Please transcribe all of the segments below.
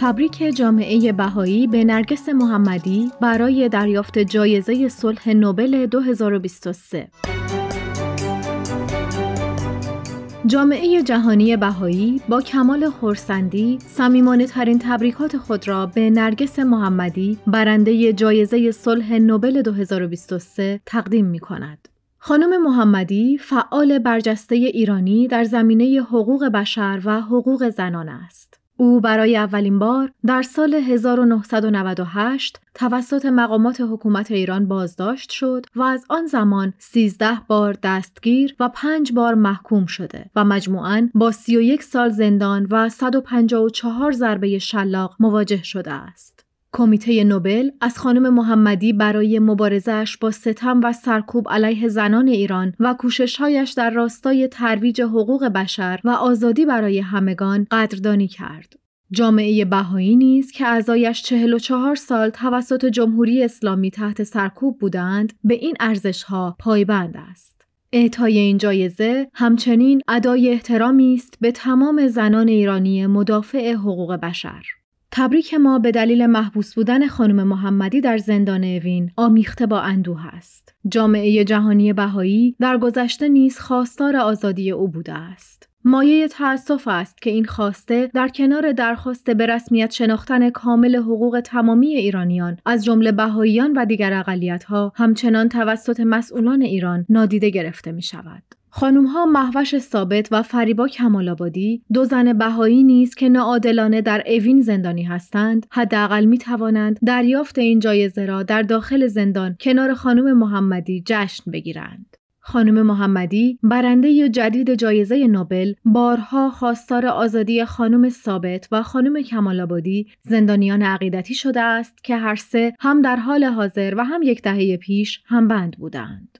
تبریک جامعه بهایی به نرگس محمدی برای دریافت جایزه صلح نوبل 2023 جامعه جهانی بهایی با کمال خورسندی صمیمانه ترین تبریکات خود را به نرگس محمدی برنده جایزه صلح نوبل 2023 تقدیم می کند. خانم محمدی فعال برجسته ایرانی در زمینه حقوق بشر و حقوق زنان است. او برای اولین بار در سال 1998 توسط مقامات حکومت ایران بازداشت شد و از آن زمان 13 بار دستگیر و 5 بار محکوم شده و مجموعاً با 31 سال زندان و 154 ضربه شلاق مواجه شده است. کمیته نوبل از خانم محمدی برای مبارزش با ستم و سرکوب علیه زنان ایران و کوششهایش در راستای ترویج حقوق بشر و آزادی برای همگان قدردانی کرد. جامعه بهایی نیز که اعضایش 44 سال توسط جمهوری اسلامی تحت سرکوب بودند به این ارزشها پایبند است. اعطای این جایزه همچنین ادای احترامی است به تمام زنان ایرانی مدافع حقوق بشر. تبریک ما به دلیل محبوس بودن خانم محمدی در زندان اوین آمیخته با اندوه است. جامعه جهانی بهایی در گذشته نیز خواستار آزادی او بوده است. مایه تأسف است که این خواسته در کنار درخواست به رسمیت شناختن کامل حقوق تمامی ایرانیان از جمله بهاییان و دیگر اقلیت‌ها همچنان توسط مسئولان ایران نادیده گرفته می شود. خانوم ها محوش ثابت و فریبا کمالآبادی دو زن بهایی نیست که ناعادلانه در اوین زندانی هستند حداقل می توانند دریافت این جایزه را در داخل زندان کنار خانم محمدی جشن بگیرند خانم محمدی برنده جدید جایزه نوبل بارها خواستار آزادی خانم ثابت و خانم کمالآبادی زندانیان عقیدتی شده است که هر سه هم در حال حاضر و هم یک دهه پیش هم بند بودند.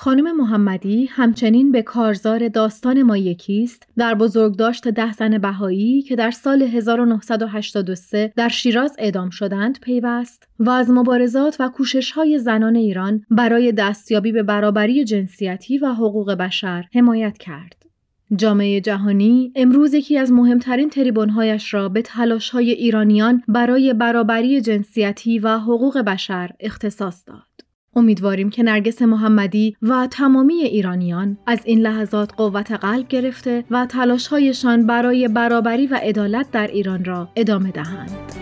خانم محمدی همچنین به کارزار داستان ما یکیست در بزرگداشت ده زن بهایی که در سال 1983 در شیراز اعدام شدند پیوست و از مبارزات و کوشش های زنان ایران برای دستیابی به برابری جنسیتی و حقوق بشر حمایت کرد. جامعه جهانی امروز یکی از مهمترین تریبونهایش را به های ایرانیان برای برابری جنسیتی و حقوق بشر اختصاص داد. امیدواریم که نرگس محمدی و تمامی ایرانیان از این لحظات قوت قلب گرفته و تلاشهایشان برای برابری و عدالت در ایران را ادامه دهند.